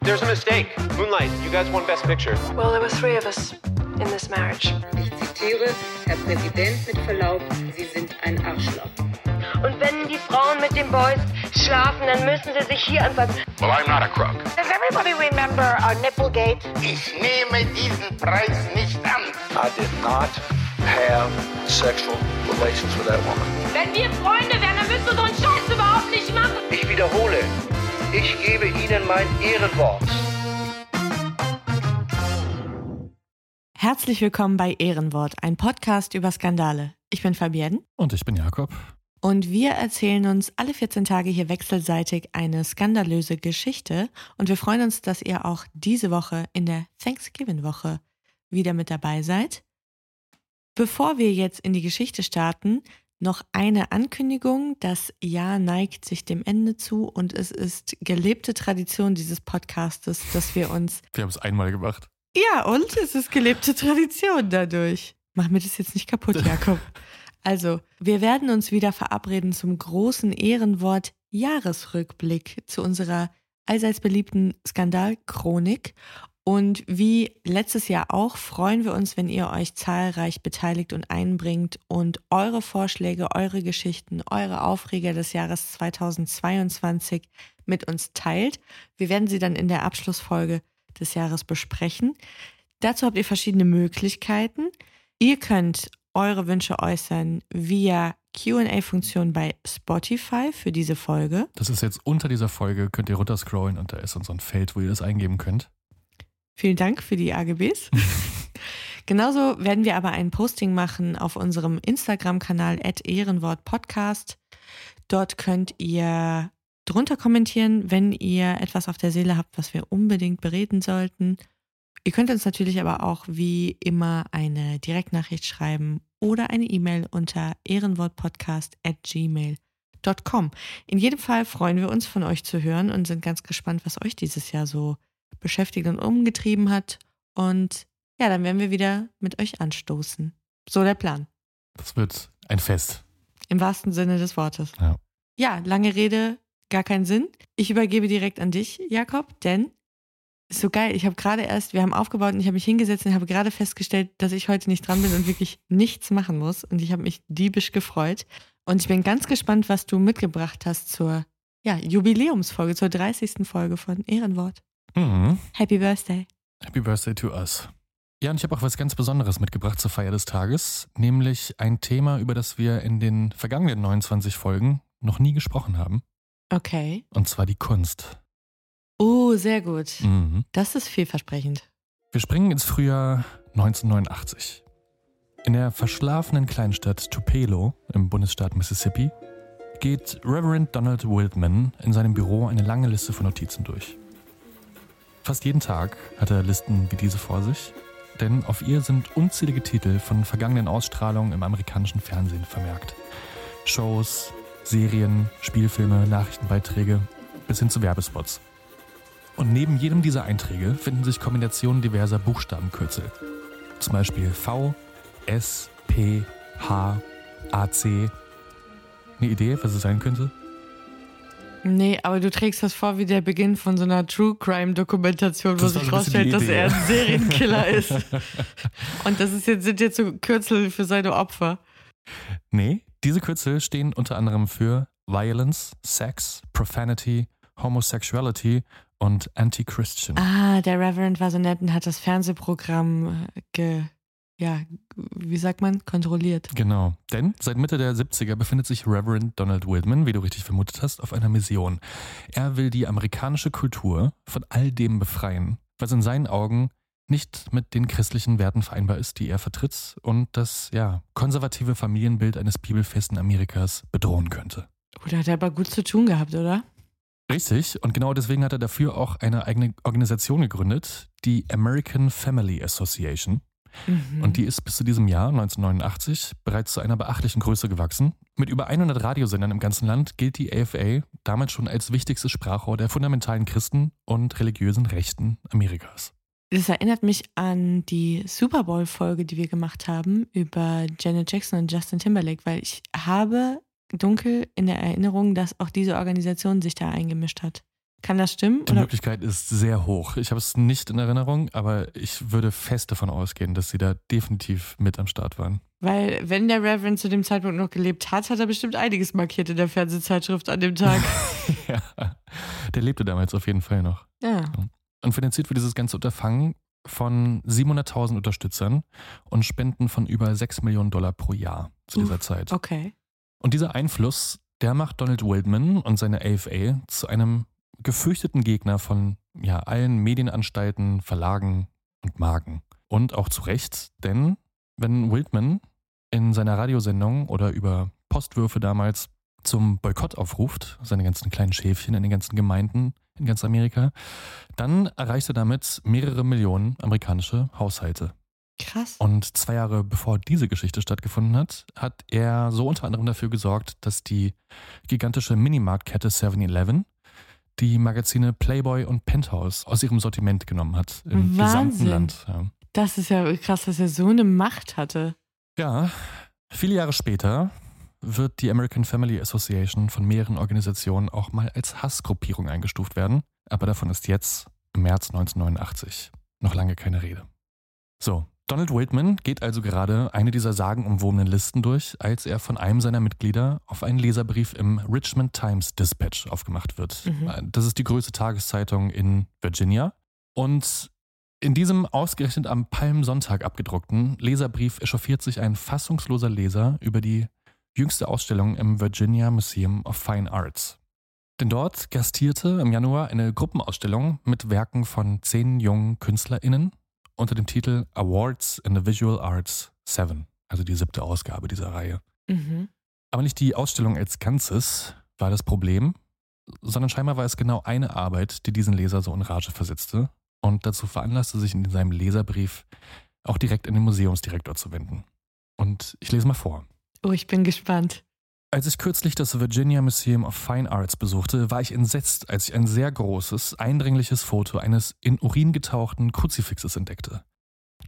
There's a mistake. Moonlight, you guys won Best Picture. Well, there were three of us in this marriage. Ich zitiere, Herr Präsident, mit Verlaub, Sie sind ein Arschloch. Und wenn die Frauen mit den Boys schlafen, dann müssen sie sich hier anfassen. Well, I'm not a crook. Does everybody remember our Nipplegate? Ich nehme diesen Preis nicht an. I did not have sexual relations with that woman. Wenn wir Freunde wären, dann müsstest du so einen Scheiß überhaupt nicht machen. Ich wiederhole, ich gebe Ihnen mein Ehrenwort. Herzlich willkommen bei Ehrenwort, ein Podcast über Skandale. Ich bin Fabienne Und ich bin Jakob. und wir erzählen uns alle 14 Tage hier wechselseitig eine skandalöse Geschichte und wir freuen uns, dass ihr auch diese Woche in der Thanksgiving-Woche wieder mit dabei seid. Bevor wir jetzt in die Geschichte starten, noch eine Ankündigung. Das Jahr neigt sich dem Ende zu und es ist gelebte Tradition dieses Podcastes, dass wir uns Wir haben es einmal gemacht. ja, und es ist gelebte Tradition dadurch. Mach mir das jetzt nicht kaputt, Jakob. Also, wir werden uns wieder verabreden zum großen Ehrenwort Jahresrückblick zu unserer allseits beliebten Skandalchronik. Und wie letztes Jahr auch, freuen wir uns, wenn ihr euch zahlreich beteiligt und einbringt und eure Vorschläge, eure Geschichten, eure Aufreger des Jahres 2022 mit uns teilt. Wir werden sie dann in der Abschlussfolge des Jahres besprechen. Dazu habt ihr verschiedene Möglichkeiten. Ihr könnt eure Wünsche äußern via QA-Funktion bei Spotify für diese Folge. Das ist jetzt unter dieser Folge, könnt ihr runterscrollen und da ist so ein Feld, wo ihr das eingeben könnt. Vielen Dank für die AGBs. Genauso werden wir aber ein Posting machen auf unserem Instagram-Kanal ehrenwortpodcast. Dort könnt ihr drunter kommentieren, wenn ihr etwas auf der Seele habt, was wir unbedingt bereden sollten. Ihr könnt uns natürlich aber auch wie immer eine Direktnachricht schreiben oder eine E-Mail unter ehrenwortpodcast.gmail.com. In jedem Fall freuen wir uns, von euch zu hören und sind ganz gespannt, was euch dieses Jahr so beschäftigt und umgetrieben hat. Und ja, dann werden wir wieder mit euch anstoßen. So der Plan. Das wird ein Fest. Im wahrsten Sinne des Wortes. Ja. Ja, lange Rede, gar keinen Sinn. Ich übergebe direkt an dich, Jakob, denn ist so geil. Ich habe gerade erst, wir haben aufgebaut und ich habe mich hingesetzt und habe gerade festgestellt, dass ich heute nicht dran bin und wirklich nichts machen muss. Und ich habe mich diebisch gefreut. Und ich bin ganz gespannt, was du mitgebracht hast zur ja, Jubiläumsfolge, zur 30. Folge von Ehrenwort. Mhm. Happy Birthday. Happy Birthday to us. Ja, und ich habe auch was ganz Besonderes mitgebracht zur Feier des Tages, nämlich ein Thema, über das wir in den vergangenen 29 Folgen noch nie gesprochen haben, Okay. und zwar die Kunst. Oh, sehr gut. Mhm. Das ist vielversprechend. Wir springen ins Frühjahr 1989. In der verschlafenen Kleinstadt Tupelo im Bundesstaat Mississippi geht Reverend Donald Wildman in seinem Büro eine lange Liste von Notizen durch. Fast jeden Tag hat er Listen wie diese vor sich, denn auf ihr sind unzählige Titel von vergangenen Ausstrahlungen im amerikanischen Fernsehen vermerkt. Shows, Serien, Spielfilme, Nachrichtenbeiträge bis hin zu Werbespots. Und neben jedem dieser Einträge finden sich Kombinationen diverser Buchstabenkürzel. Zum Beispiel V, S, P, H, A, C. Eine Idee, was es sein könnte? Nee, aber du trägst das vor wie der Beginn von so einer True Crime Dokumentation, wo sich rausstellt, dass er ein Serienkiller ist. Und das ist jetzt, sind jetzt so Kürzel für seine Opfer. Nee, diese Kürzel stehen unter anderem für Violence, Sex, Profanity, Homosexuality und Anti-Christian. Ah, der Reverend war so nett und hat das Fernsehprogramm äh, ge, ja, wie sagt man, kontrolliert. Genau, denn seit Mitte der 70er befindet sich Reverend Donald Wildman, wie du richtig vermutet hast, auf einer Mission. Er will die amerikanische Kultur von all dem befreien, was in seinen Augen nicht mit den christlichen Werten vereinbar ist, die er vertritt und das ja konservative Familienbild eines bibelfesten Amerikas bedrohen könnte. Oder hat er aber gut zu tun gehabt, oder? Richtig, und genau deswegen hat er dafür auch eine eigene Organisation gegründet, die American Family Association. Mhm. Und die ist bis zu diesem Jahr, 1989, bereits zu einer beachtlichen Größe gewachsen. Mit über 100 Radiosendern im ganzen Land gilt die AFA damit schon als wichtigstes Sprachrohr der fundamentalen Christen und religiösen Rechten Amerikas. Das erinnert mich an die Super Bowl-Folge, die wir gemacht haben über Janet Jackson und Justin Timberlake, weil ich habe dunkel in der Erinnerung, dass auch diese Organisation sich da eingemischt hat. Kann das stimmen? Die oder? Möglichkeit ist sehr hoch. Ich habe es nicht in Erinnerung, aber ich würde fest davon ausgehen, dass sie da definitiv mit am Start waren. Weil, wenn der Reverend zu dem Zeitpunkt noch gelebt hat, hat er bestimmt einiges markiert in der Fernsehzeitschrift an dem Tag. ja, der lebte damals auf jeden Fall noch. ja. Und finanziert wird dieses ganze Unterfangen von 700.000 Unterstützern und Spenden von über 6 Millionen Dollar pro Jahr zu dieser Uff, Zeit. Okay. Und dieser Einfluss, der macht Donald Wildman und seine AFA zu einem gefürchteten Gegner von ja, allen Medienanstalten, Verlagen und Marken. Und auch zu Recht, denn wenn Wildman in seiner Radiosendung oder über Postwürfe damals zum Boykott aufruft, seine ganzen kleinen Schäfchen in den ganzen Gemeinden in ganz Amerika, dann erreicht er damit mehrere Millionen amerikanische Haushalte. Krass. Und zwei Jahre bevor diese Geschichte stattgefunden hat, hat er so unter anderem dafür gesorgt, dass die gigantische Minimarktkette 7-Eleven die Magazine Playboy und Penthouse aus ihrem Sortiment genommen hat im gesamten Wahnsinn. Land. Ja. Das ist ja krass, dass er so eine Macht hatte. ja, viele Jahre später wird die American Family Association von mehreren Organisationen auch mal als Hassgruppierung eingestuft werden, aber davon ist jetzt im März 1989 noch lange keine Rede. So, Donald Wildman geht also gerade eine dieser sagenumwobenen Listen durch, als er von einem seiner Mitglieder auf einen Leserbrief im Richmond Times Dispatch aufgemacht wird. Mhm. Das ist die größte Tageszeitung in Virginia. Und in diesem ausgerechnet am Palmsonntag abgedruckten Leserbrief echauffiert sich ein fassungsloser Leser über die jüngste Ausstellung im Virginia Museum of Fine Arts. Denn dort gastierte im Januar eine Gruppenausstellung mit Werken von zehn jungen KünstlerInnen unter dem Titel Awards in the Visual Arts 7, also die siebte Ausgabe dieser Reihe. Mhm. Aber nicht die Ausstellung als Ganzes war das Problem, sondern scheinbar war es genau eine Arbeit, die diesen Leser so in Rage versetzte und dazu veranlasste, sich in seinem Leserbrief auch direkt an den Museumsdirektor zu wenden. Und ich lese mal vor. Oh, ich bin gespannt. Als ich kürzlich das Virginia Museum of Fine Arts besuchte, war ich entsetzt, als ich ein sehr großes, eindringliches Foto eines in Urin getauchten Kruzifixes entdeckte.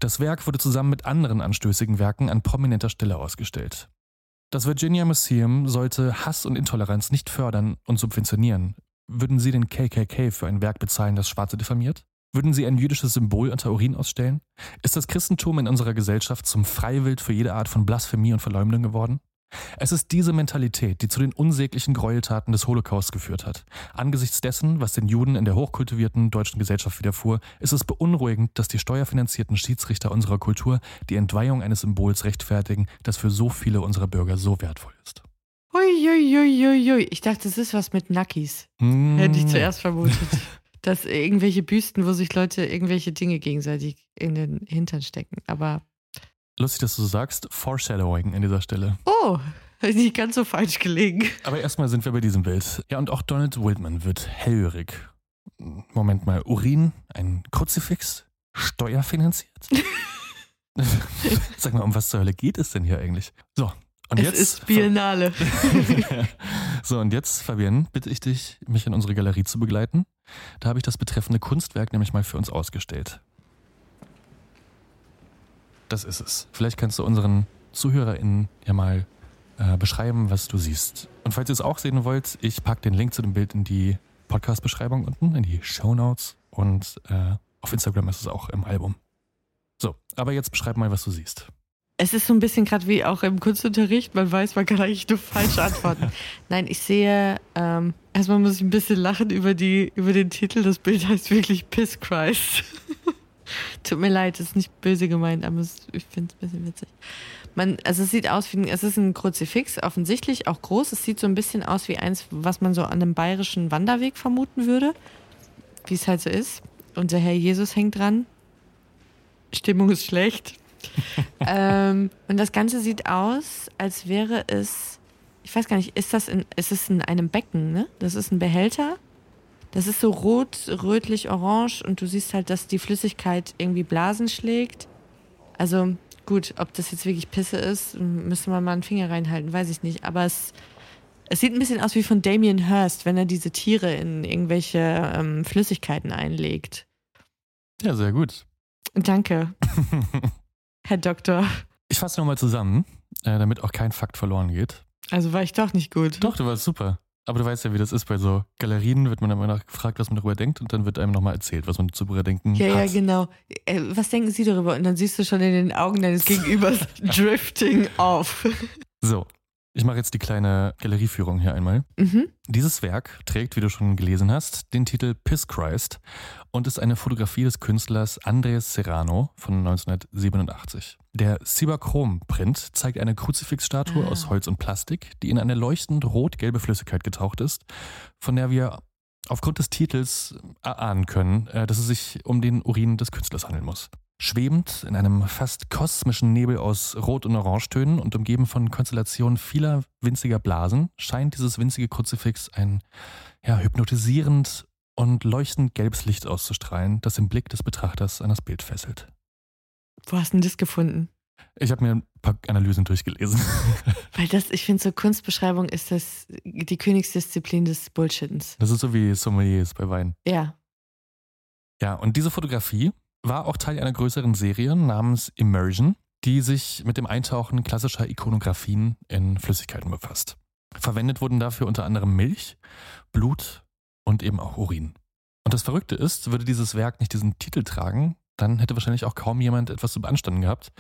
Das Werk wurde zusammen mit anderen anstößigen Werken an prominenter Stelle ausgestellt. Das Virginia Museum sollte Hass und Intoleranz nicht fördern und subventionieren. Würden Sie den KKK für ein Werk bezahlen, das Schwarze diffamiert? Würden Sie ein jüdisches Symbol unter Urin ausstellen? Ist das Christentum in unserer Gesellschaft zum Freiwild für jede Art von Blasphemie und Verleumdung geworden? Es ist diese Mentalität, die zu den unsäglichen Gräueltaten des Holocaust geführt hat. Angesichts dessen, was den Juden in der hochkultivierten deutschen Gesellschaft widerfuhr, ist es beunruhigend, dass die steuerfinanzierten Schiedsrichter unserer Kultur die Entweihung eines Symbols rechtfertigen, das für so viele unserer Bürger so wertvoll ist. Huiuiuiui. Ich dachte, das ist was mit Nuckies. Hm, Hätte ich zuerst vermutet. Dass irgendwelche Büsten, wo sich Leute irgendwelche Dinge gegenseitig in den Hintern stecken. Aber, Lustig, dass du so sagst. Foreshadowing an dieser Stelle. oh, nicht ganz so falsch gelegen. Aber erstmal sind wir bei diesem Bild. Ja, und auch Donald Wildman wird hellhörig. Moment mal, Urin, ein Kruzifix, steuerfinanziert? Sag mal, um was zur Hölle geht es denn hier eigentlich? So, und es jetzt. ist Biennale. so, und jetzt, Fabian, bitte ich dich, mich in unsere Galerie zu begleiten. Da habe ich das betreffende Kunstwerk nämlich mal für uns ausgestellt. Das ist es. Vielleicht kannst du unseren ZuhörerInnen ja mal äh, beschreiben, was du siehst. Und falls ihr es auch sehen wollt, ich packe den Link zu dem Bild in die Podcast-Beschreibung unten, in die Show Notes. Und äh, auf Instagram ist es auch im Album. So, aber jetzt beschreib mal, was du siehst. Es ist so ein bisschen gerade wie auch im Kunstunterricht. Man weiß, man kann eigentlich nur falsch antworten. Nein, ich sehe, ähm, erstmal muss ich ein bisschen lachen über, die, über den Titel. Das Bild heißt wirklich Piss Christ. Tut mir leid, ist nicht böse gemeint, aber es, ich finde es ein bisschen witzig. Man, also es sieht aus wie ein, es ist ein Kruzifix, offensichtlich auch groß. Es sieht so ein bisschen aus wie eins, was man so an einem bayerischen Wanderweg vermuten würde, wie es halt so ist. Und der Herr Jesus hängt dran. Stimmung ist schlecht. ähm, und das Ganze sieht aus, als wäre es, ich weiß gar nicht, ist das in, ist es in einem Becken, ne? Das ist ein Behälter Das ist so rot, rötlich, orange und du siehst halt, dass die Flüssigkeit irgendwie Blasen schlägt. Also gut, ob das jetzt wirklich Pisse ist, müsste man mal einen Finger reinhalten, weiß ich nicht. Aber es, es sieht ein bisschen aus wie von Damien Hirst, wenn er diese Tiere in irgendwelche ähm, Flüssigkeiten einlegt. Ja, sehr gut. Danke, Herr Doktor. Ich fasse nochmal zusammen, äh, damit auch kein Fakt verloren geht. Also war ich doch nicht gut. Doch, du warst super. Aber du weißt ja, wie das ist. Bei so Galerien wird man immer gefragt, was man darüber denkt und dann wird einem nochmal erzählt, was man darüber denken Ja, hat. ja, genau. Äh, was denken Sie darüber? Und dann siehst du schon in den Augen deines Gegenübers drifting off. So, ich mache jetzt die kleine Galerieführung hier einmal. Mhm. Dieses Werk trägt, wie du schon gelesen hast, den Titel Piss Christ und ist eine Fotografie des Künstlers Andres Serrano von 1987. Der Cibachrom-Print zeigt eine Kruzifixstatue Ah. aus Holz und Plastik, die in eine leuchtend rot-gelbe Flüssigkeit getaucht ist, von der wir aufgrund des Titels erahnen können, äh, dass es sich um den Urin des Künstlers handeln muss. Schwebend in einem fast kosmischen Nebel aus Rot- und Orangetönen und umgeben von Konstellationen vieler winziger Blasen, scheint dieses winzige Kruzifix ein ja, hypnotisierend und leuchtend gelbes Licht auszustrahlen, das im Blick des Betrachters an das Bild fesselt. Wo hast du denn das gefunden? Ich habe mir ein paar Analysen durchgelesen. Weil das, ich finde, so Kunstbeschreibung ist das die Königsdisziplin des Bullshittens. Das ist so wie Sommeliers bei Wein. Ja. Ja, und diese Fotografie war auch Teil einer größeren Serie namens Immersion, die sich mit dem Eintauchen klassischer Ikonografien in Flüssigkeiten befasst. Verwendet wurden dafür unter anderem Milch, Blut und eben auch Urin. Und das Verrückte ist, würde dieses Werk nicht diesen Titel tragen, dann hätte wahrscheinlich auch kaum jemand etwas zu beanstanden gehabt.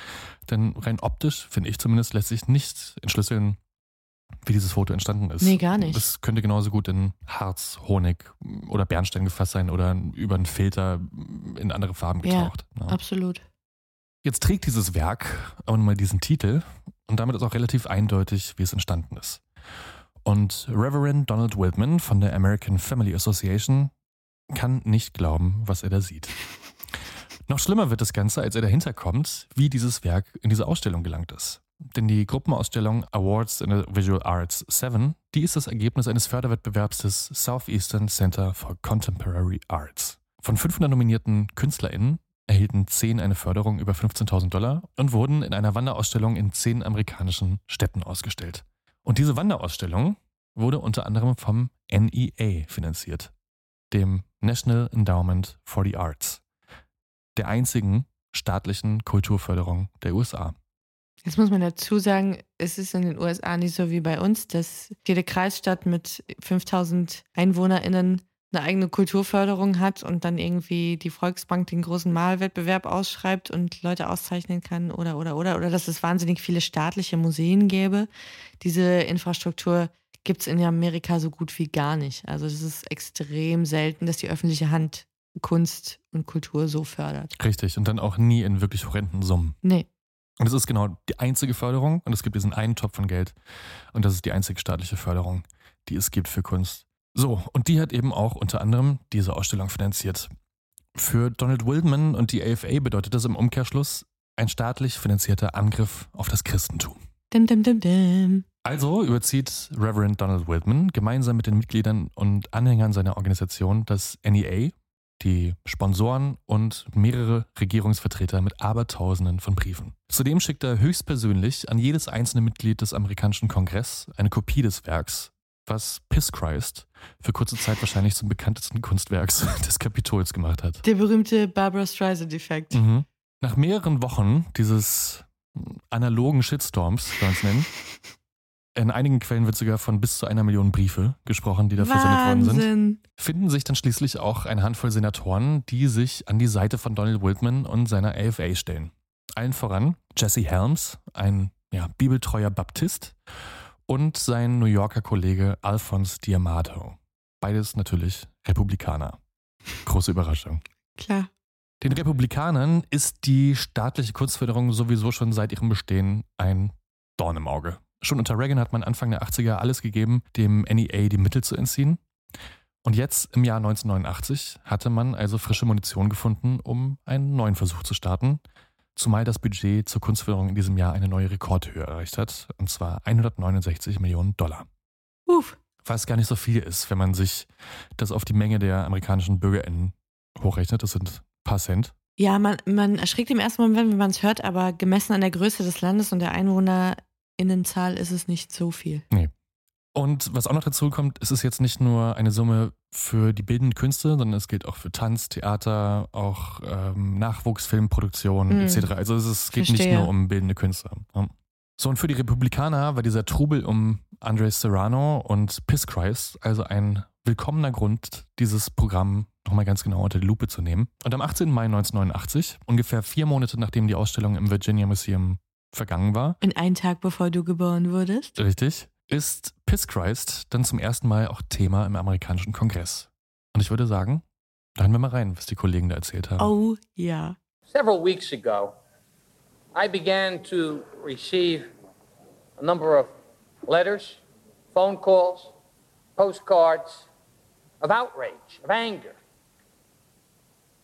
Denn rein optisch, finde ich zumindest, lässt sich nicht entschlüsseln, wie dieses Foto entstanden ist. Nee, gar nicht. Es könnte genauso gut in Harz, Honig oder Bernstein gefasst sein oder über einen Filter in andere Farben Ja, getaucht. Ja. Absolut. Jetzt trägt dieses Werk aber mal diesen Titel und damit ist auch relativ eindeutig, wie es entstanden ist. Und Reverend Donald Whitman von der American Family Association kann nicht glauben, was er da sieht. Noch schlimmer wird das Ganze, als er dahinter kommt, wie dieses Werk in diese Ausstellung gelangt ist. Denn die Gruppenausstellung Awards in the Visual Arts 7, die ist das Ergebnis eines Förderwettbewerbs des Southeastern Center for Contemporary Arts. Von 500 nominierten KünstlerInnen erhielten 10 eine Förderung über 15.000 Dollar und wurden in einer Wanderausstellung in 10 amerikanischen Städten ausgestellt. Und diese Wanderausstellung wurde unter anderem vom NEA finanziert, dem National Endowment for the Arts, der einzigen staatlichen Kulturförderung der USA. Jetzt muss man dazu sagen, es ist in den USA nicht so wie bei uns, dass jede Kreisstadt mit 5000 EinwohnerInnen eine eigene Kulturförderung hat und dann irgendwie die Volksbank den großen Malwettbewerb ausschreibt und Leute auszeichnen kann oder, oder, oder. Oder dass es wahnsinnig viele staatliche Museen gäbe. Diese Infrastruktur gibt es in Amerika so gut wie gar nicht. Also es ist extrem selten, dass die öffentliche Hand Kunst und Kultur so fördert. Richtig, und dann auch nie in wirklich horrenden Summen. Nee. Und es ist genau die einzige Förderung und es gibt diesen einen Topf von Geld und das ist die einzige staatliche Förderung, die es gibt für Kunst. So, und die hat eben auch unter anderem diese Ausstellung finanziert. Für Donald Wildman und die AFA bedeutet das im Umkehrschluss ein staatlich finanzierter Angriff auf das Christentum. Dim, dim, dim, dim. Also überzieht Reverend Donald Wildman gemeinsam mit den Mitgliedern und Anhängern seiner Organisation das NEA, die Sponsoren und mehrere Regierungsvertreter mit Abertausenden von Briefen. Zudem schickt er höchstpersönlich an jedes einzelne Mitglied des amerikanischen Kongress eine Kopie des Werks, was Piss Christ für kurze Zeit wahrscheinlich zum bekanntesten Kunstwerk des Kapitols gemacht hat. Der berühmte Barbara Streisand-Effekt. Mhm. Nach mehreren Wochen dieses analogen Shitstorms, kann man es nennen, in einigen Quellen wird sogar von bis zu einer Million Briefe gesprochen, die da versendet worden sind. Finden sich dann schließlich auch eine Handvoll Senatoren, die sich an die Seite von Donald Wildman und seiner AFA stellen. Allen voran Jesse Helms, ein ja, bibeltreuer Baptist, und sein New Yorker Kollege Alphonse Diamato. Beides natürlich Republikaner. Große Überraschung. Klar. Den Republikanern ist die staatliche Kunstförderung sowieso schon seit ihrem Bestehen ein Dorn im Auge. Schon unter Reagan hat man Anfang der 80er alles gegeben, dem NEA die Mittel zu entziehen. Und jetzt im Jahr 1989 hatte man also frische Munition gefunden, um einen neuen Versuch zu starten. Zumal das Budget zur Kunstförderung in diesem Jahr eine neue Rekordhöhe erreicht hat, und zwar 169 Millionen Dollar. Uff. was gar nicht so viel ist, wenn man sich das auf die Menge der amerikanischen BürgerInnen hochrechnet. Das sind ein paar Cent. Ja, man, man erschrickt im ersten Moment, wenn man es hört, aber gemessen an der Größe des Landes und der EinwohnerInnenzahl ist es nicht so viel. Nee. Und was auch noch dazu kommt, es ist jetzt nicht nur eine Summe für die bildenden Künste, sondern es gilt auch für Tanz, Theater, auch ähm, Nachwuchsfilmproduktion Mhm. etc. Also es ist, geht nicht Verstehe. nur um bildende Künste. So, und für die Republikaner war dieser Trubel um Andre Serrano und Piss Christ also ein willkommener Grund, dieses Programm nochmal ganz genau unter die Lupe zu nehmen. Und am 18. Mai 1989, ungefähr vier Monate nachdem die Ausstellung im Virginia Museum vergangen war, In einen Tag bevor du geboren wurdest. Richtig. Ist Piss Christ dann zum ersten Mal auch Thema im amerikanischen Kongress. Und ich würde sagen, da hören wir mal rein, was die Kollegen da erzählt haben. Oh ja. Several weeks ago, I began to receive a number of letters, phone calls, postcards of outrage, of anger.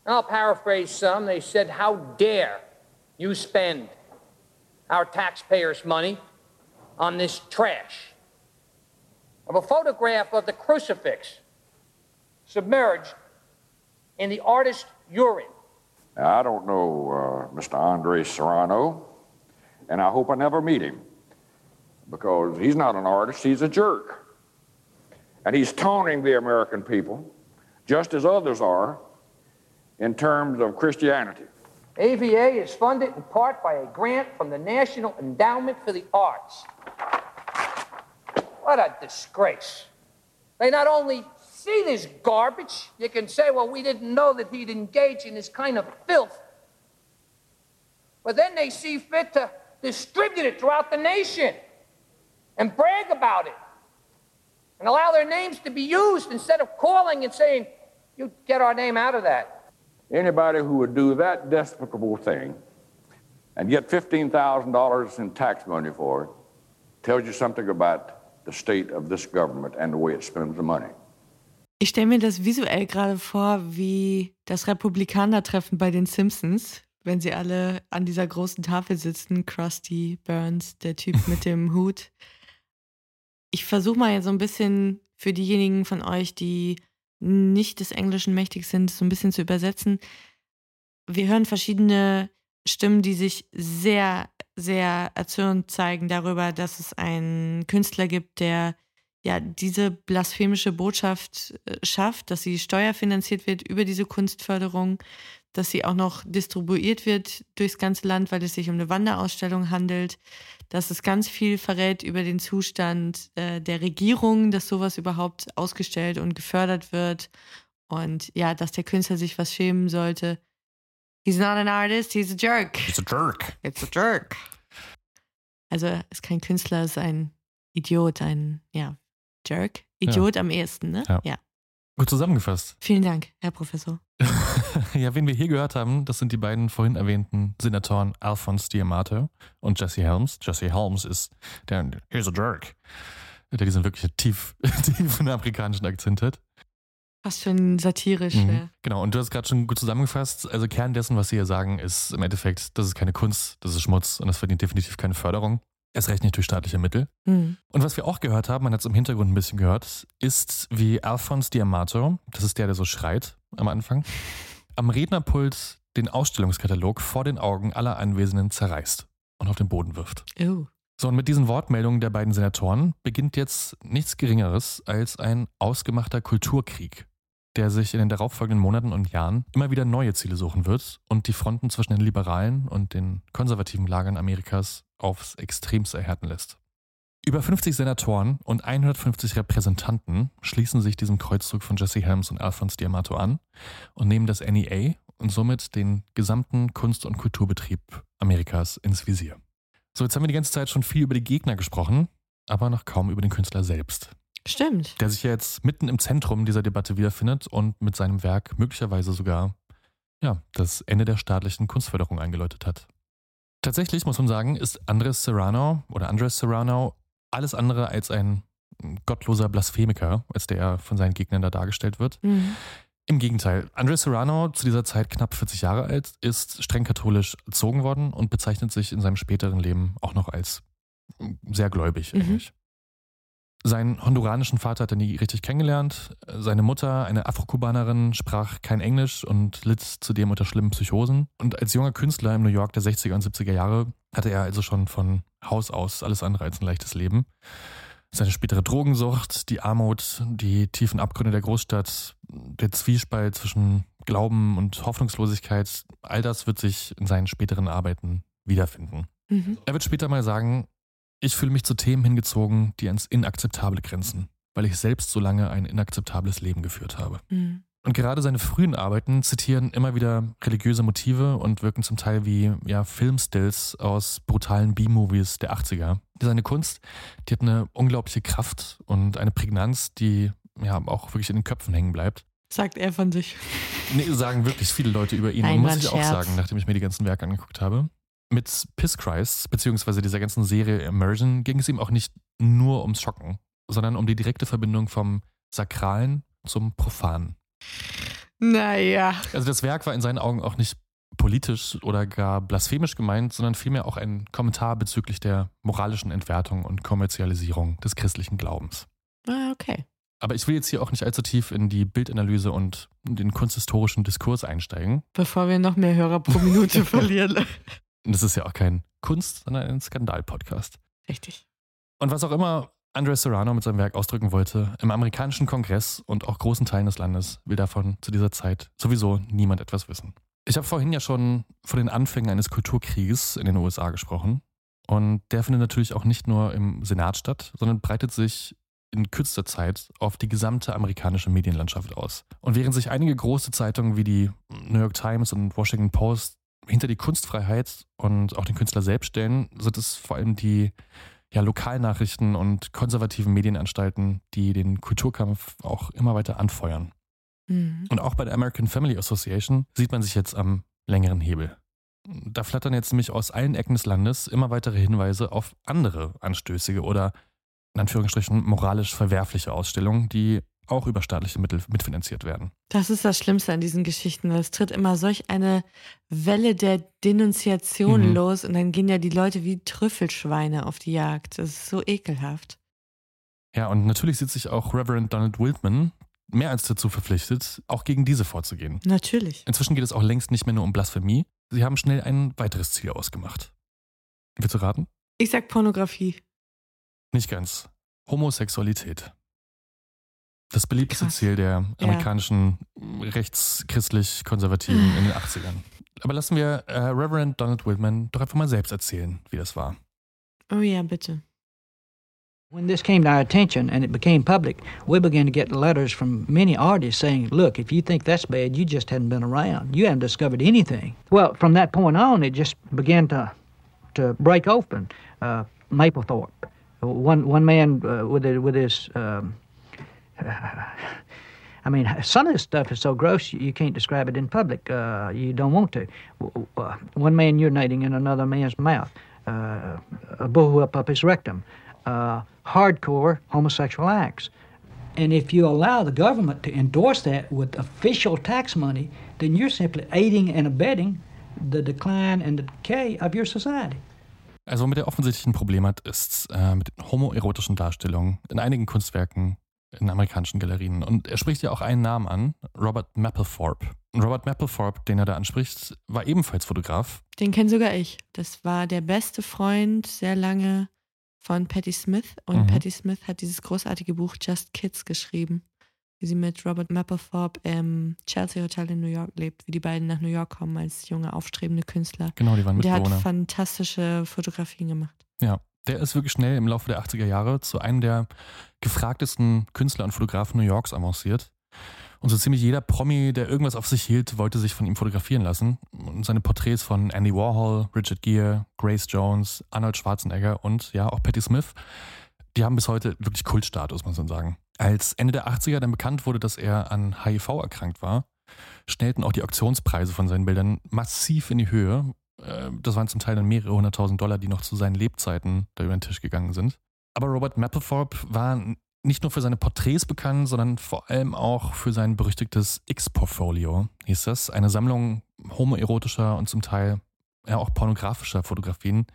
And I'll paraphrase some. They said, How dare you spend our taxpayers' money on this trash? Of a photograph of the crucifix submerged in the artist's urine. Now, I don't know uh, Mr. Andre Serrano, and I hope I never meet him because he's not an artist, he's a jerk. And he's taunting the American people, just as others are, in terms of Christianity. AVA is funded in part by a grant from the National Endowment for the Arts. What a disgrace. They not only see this garbage, you can say, well, we didn't know that he'd engage in this kind of filth, but then they see fit to distribute it throughout the nation and brag about it and allow their names to be used instead of calling and saying, you get our name out of that. Anybody who would do that despicable thing and get $15,000 in tax money for it tells you something about the state of this government and the way it spends the money. Ich stelle mir das visuell gerade vor, wie das Republikanertreffen bei den Simpsons, wenn sie alle an dieser großen Tafel sitzen. Krusty Burns, der Typ mit dem Hut. Ich versuche mal so ein bisschen für diejenigen von euch, die nicht des Englischen mächtig sind, so ein bisschen zu übersetzen. Wir hören verschiedene Stimmen, die sich sehr, sehr erzürnt zeigen darüber, dass es einen Künstler gibt, der ja diese blasphemische Botschaft äh, schafft, dass sie steuerfinanziert wird über diese Kunstförderung, dass sie auch noch distribuiert wird durchs ganze Land, weil es sich um eine Wanderausstellung handelt, dass es ganz viel verrät über den Zustand äh, der Regierung, dass sowas überhaupt ausgestellt und gefördert wird und ja, dass der Künstler sich was schämen sollte. He's not an artist, he's a jerk. It's a jerk. It's a jerk. Also er ist kein Künstler, ist ein Idiot, ein ja, Jerk. Idiot am ehesten, ne? Ja. ja. Gut zusammengefasst. Vielen Dank, Herr Professor. ja, wen wir hier gehört haben, das sind die beiden vorhin erwähnten Senatoren Alphonse Diamato und Jesse Helms. Jesse Helms ist der Here's a Jerk, der diesen wirklich tief, tiefen amerikanischen Akzent hat. Fast schon satirisch. Mhm. Ja. Genau, und du hast gerade schon gut zusammengefasst. Also Kern dessen, was sie hier sagen, ist im Endeffekt, das ist keine Kunst, das ist Schmutz und das verdient definitiv keine Förderung. Erst recht nicht durch staatliche Mittel. Mhm. Und was wir auch gehört haben, man hat es im Hintergrund ein bisschen gehört, ist wie Alphonse Diamato, das ist der, der so schreit am Anfang, am Rednerpult den Ausstellungskatalog vor den Augen aller Anwesenden zerreißt und auf den Boden wirft. Oh. So, und mit diesen Wortmeldungen der beiden Senatoren beginnt jetzt nichts Geringeres als ein ausgemachter Kulturkrieg, der sich in den darauffolgenden Monaten und Jahren immer wieder neue Ziele suchen wird und die Fronten zwischen den liberalen und den konservativen Lagern Amerikas aufs Extremste erhärten lässt. Über 50 Senatoren und 150 Repräsentanten schließen sich diesem Kreuzzug von Jesse Helms und Alphonse Diamato an und nehmen das NEA und somit den gesamten Kunst- und Kulturbetrieb Amerikas ins Visier. So, jetzt haben wir die ganze Zeit schon viel über die Gegner gesprochen, aber noch kaum über den Künstler selbst. Stimmt. Der sich ja jetzt mitten im Zentrum dieser Debatte wiederfindet und mit seinem Werk möglicherweise sogar ja, das Ende der staatlichen Kunstförderung eingeläutet hat. Tatsächlich muss man sagen, ist Andres Serrano oder Andres Serrano alles andere als ein gottloser Blasphemiker, als der er von seinen Gegnern da dargestellt wird. Mhm. Im Gegenteil, Andres Serrano, zu dieser Zeit knapp 40 Jahre alt, ist streng katholisch erzogen worden und bezeichnet sich in seinem späteren Leben auch noch als sehr gläubig Mhm. eigentlich. Seinen honduranischen Vater hat er nie richtig kennengelernt. Seine Mutter, eine Afrokubanerin, sprach kein Englisch und litt zudem unter schlimmen Psychosen. Und als junger Künstler im New York der 60er und 70er Jahre hatte er also schon von Haus aus alles andere als ein leichtes Leben. Seine spätere Drogensucht, die Armut, die tiefen Abgründe der Großstadt, der Zwiespalt zwischen Glauben und Hoffnungslosigkeit, all das wird sich in seinen späteren Arbeiten wiederfinden. Mhm. Er wird später mal sagen, ich fühle mich zu Themen hingezogen, die ans Inakzeptable grenzen, weil ich selbst so lange ein inakzeptables Leben geführt habe. Mhm. Und gerade seine frühen Arbeiten zitieren immer wieder religiöse Motive und wirken zum Teil wie ja, Filmstills aus brutalen B-Movies der 80er. Seine Kunst, die hat eine unglaubliche Kraft und eine Prägnanz, die ja auch wirklich in den Köpfen hängen bleibt. Sagt er von sich. Nee, sagen wirklich viele Leute über ihn. Nein, muss ich auch sagen, nachdem ich mir die ganzen Werke angeguckt habe. Mit Piss Christ, beziehungsweise dieser ganzen Serie Immersion, ging es ihm auch nicht nur ums Schocken, sondern um die direkte Verbindung vom Sakralen zum Profanen. Naja. Also das Werk war in seinen Augen auch nicht politisch oder gar blasphemisch gemeint, sondern vielmehr auch ein Kommentar bezüglich der moralischen Entwertung und Kommerzialisierung des christlichen Glaubens. Ah, okay. Aber ich will jetzt hier auch nicht allzu tief in die Bildanalyse und den kunsthistorischen Diskurs einsteigen. Bevor wir noch mehr Hörer pro Minute verlieren. Das ist ja auch kein Kunst, sondern ein Skandal-Podcast. Richtig. Und was auch immer Andres Serrano mit seinem Werk ausdrücken wollte, im amerikanischen Kongress und auch großen Teilen des Landes will davon zu dieser Zeit sowieso niemand etwas wissen. Ich habe vorhin ja schon von den Anfängen eines Kulturkrieges in den USA gesprochen. Und der findet natürlich auch nicht nur im Senat statt, sondern breitet sich in kürzester Zeit auf die gesamte amerikanische Medienlandschaft aus. Und während sich einige große Zeitungen wie die New York Times und Washington Post hinter die Kunstfreiheit und auch den Künstler selbst stellen, sind es vor allem die ja, Lokalnachrichten und konservativen Medienanstalten, die den Kulturkampf auch immer weiter anfeuern. Mhm. Und auch bei der American Family Association sieht man sich jetzt am längeren Hebel. Da flattern jetzt nämlich aus allen Ecken des Landes immer weitere Hinweise auf andere anstößige oder in Anführungsstrichen moralisch verwerfliche Ausstellungen, die auch über staatliche Mittel mitfinanziert werden. Das ist das Schlimmste an diesen Geschichten. Es tritt immer solch eine Welle der Denunziation mhm. los und dann gehen ja die Leute wie Trüffelschweine auf die Jagd. Das ist so ekelhaft. Ja, und natürlich sieht sich auch Reverend Donald Wildman mehr als dazu verpflichtet, auch gegen diese vorzugehen. Natürlich. Inzwischen geht es auch längst nicht mehr nur um Blasphemie. Sie haben schnell ein weiteres Ziel ausgemacht. Willst du raten? Ich sag Pornografie. Nicht ganz. Homosexualität. Das beliebteste Krass. Ziel der amerikanischen ja. rechtschristlich-konservativen in den 80ern. Aber lassen wir äh, Reverend Donald Whitman doch einfach mal selbst erzählen, wie das war. Oh ja, bitte. When this came to our attention and it became public, we began to get letters from many artists saying, Look, if you think that's bad, you just hadn't been around. You haven't discovered anything. Well, from that point on, it just began to, to break open. Uh, Maplethorpe. One, one man uh, with, a, with his. Um, I mean, some of this stuff is so gross you, can't describe it in public. Uh, you don't want to. Uh, one man urinating in another man's mouth, uh, a bullwhip up his rectum, uh, hardcore homosexual acts. And if you allow the government to endorse that with official tax money, then you're simply aiding and abetting the decline and the decay of your society. Also, womit er offensichtlich ein Problem hat, ist äh, mit homoerotischen Darstellungen in einigen Kunstwerken in amerikanischen Galerien. Und er spricht ja auch einen Namen an, Robert Mapplethorpe. Robert Mapplethorpe, den er da anspricht, war ebenfalls Fotograf. Den kenne sogar ich. Das war der beste Freund sehr lange von Patti Smith. Und mhm. Patti Smith hat dieses großartige Buch Just Kids geschrieben, wie sie mit Robert Mapplethorpe im Chelsea Hotel in New York lebt, wie die beiden nach New York kommen als junge, aufstrebende Künstler. Genau, die waren Mitbewohner. Der hat fantastische Fotografien gemacht. Ja, der ist wirklich schnell im Laufe der 80er Jahre zu einem der gefragtesten Künstler und Fotografen New Yorks avanciert. Und so ziemlich jeder Promi, der irgendwas auf sich hielt, wollte sich von ihm fotografieren lassen. Und seine Porträts von Andy Warhol, Richard Gere, Grace Jones, Arnold Schwarzenegger und ja auch Patti Smith, die haben bis heute wirklich Kultstatus, muss man sagen. Als Ende der 80er dann bekannt wurde, dass er an HIV erkrankt war, schnellten auch die Auktionspreise von seinen Bildern massiv in die Höhe äh, das waren zum Teil dann mehrere hunderttausend Dollar, die noch zu seinen Lebzeiten da über den Tisch gegangen sind. Aber Robert Mapplethorpe war nicht nur für seine Porträts bekannt, sondern vor allem auch für sein berüchtigtes X-Portfolio, hieß das. Eine Sammlung homoerotischer und zum Teil ja auch pornografischer Fotografien,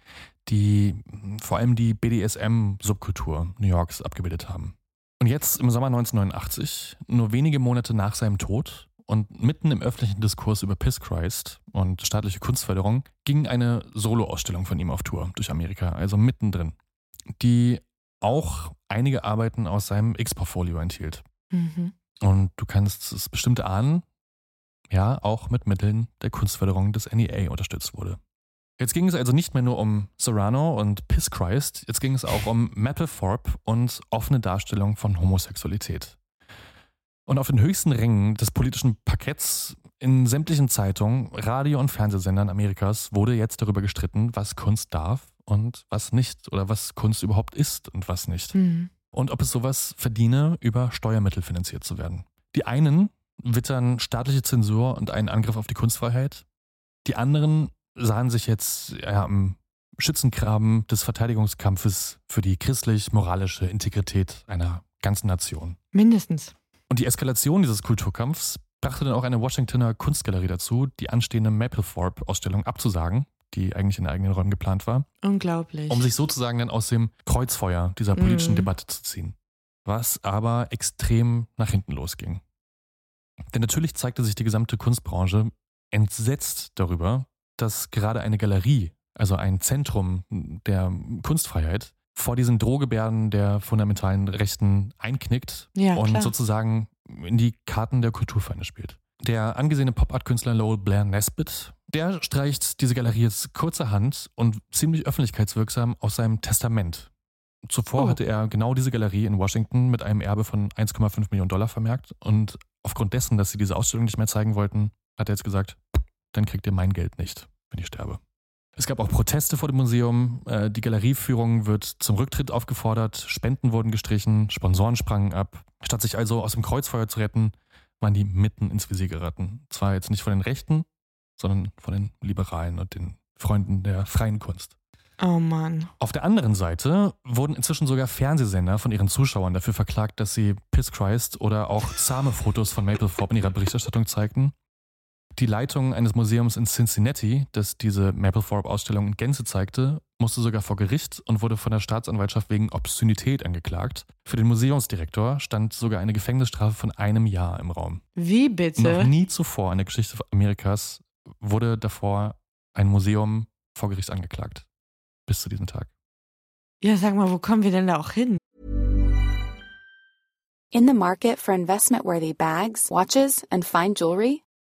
die vor allem die BDSM-Subkultur New Yorks abgebildet haben. Und jetzt im Sommer 1989, nur wenige Monate nach seinem Tod und mitten im öffentlichen Diskurs über Piss Christ und staatliche Kunstförderung, ging eine Soloausstellung von ihm auf Tour durch Amerika, also mittendrin, die auch einige Arbeiten aus seinem X-Portfolio enthielt. Mhm. Und du kannst es bestimmt ahnen, ja, auch mit Mitteln der Kunstförderung des NEA unterstützt wurde. Jetzt ging es also nicht mehr nur um Serrano und Piss Christ, jetzt ging es auch um Mapplethorpe und offene Darstellung von Homosexualität. Und auf den höchsten Rängen des politischen Parketts in sämtlichen Zeitungen, Radio- und Fernsehsendern Amerikas wurde jetzt darüber gestritten, was Kunst darf und was nicht oder was Kunst überhaupt ist und was nicht. Mhm. Und ob es sowas verdiene, über Steuermittel finanziert zu werden. Die einen wittern staatliche Zensur und einen Angriff auf die Kunstfreiheit. Die anderen sahen sich jetzt ja, im Schützengraben des Verteidigungskampfes für die christlich-moralische Integrität einer ganzen Nation. Mindestens. Und die Eskalation dieses Kulturkampfs brachte dann auch eine Washingtoner Kunstgalerie dazu, die anstehende Mapplethorpe-Ausstellung abzusagen, die eigentlich in eigenen Räumen geplant war, Unglaublich. um sich sozusagen dann aus dem Kreuzfeuer dieser politischen Mhm. Debatte zu ziehen. Was aber extrem nach hinten losging. Denn natürlich zeigte sich die gesamte Kunstbranche entsetzt darüber, dass gerade eine Galerie, also ein Zentrum der Kunstfreiheit, vor diesen Drohgebärden der fundamentalen Rechten einknickt Ja, und klar. sozusagen in die Karten der Kulturfeinde spielt. Der angesehene Pop-Art-Künstler Lowell Blair Nesbitt, der streicht diese Galerie jetzt kurzerhand und ziemlich öffentlichkeitswirksam aus seinem Testament. Zuvor Oh. hatte er genau diese Galerie in Washington mit einem Erbe von 1,5 Millionen Dollar vermerkt und aufgrund dessen, dass sie diese Ausstellung nicht mehr zeigen wollten, hat er jetzt gesagt, dann kriegt ihr mein Geld nicht, wenn ich sterbe. Es gab auch Proteste vor dem Museum, äh, die Galerieführung wird zum Rücktritt aufgefordert, Spenden wurden gestrichen, Sponsoren sprangen ab. Statt sich also aus dem Kreuzfeuer zu retten, waren die mitten ins Visier geraten. Zwar jetzt nicht von den Rechten, sondern von den Liberalen und den Freunden der freien Kunst. Oh Mann. Auf der anderen Seite wurden inzwischen sogar Fernsehsender von ihren Zuschauern dafür verklagt, dass sie Piss Christ oder auch zahme Fotos von Mapplethorpe in ihrer Berichterstattung zeigten. Die Leitung eines Museums in Cincinnati, das diese Mapplethorpe-Ausstellung in Gänze zeigte, musste sogar vor Gericht und wurde von der Staatsanwaltschaft wegen Obszönität angeklagt. Für den Museumsdirektor stand sogar eine Gefängnisstrafe von einem Jahr im Raum. Wie Noch bitte? nie zuvor in der Geschichte Amerikas wurde davor ein Museum vor Gericht angeklagt. Bis zu diesem Tag. Ja, sag mal, wo kommen wir denn da auch hin? In the market for investment worthy bags, watches, and fine jewelry,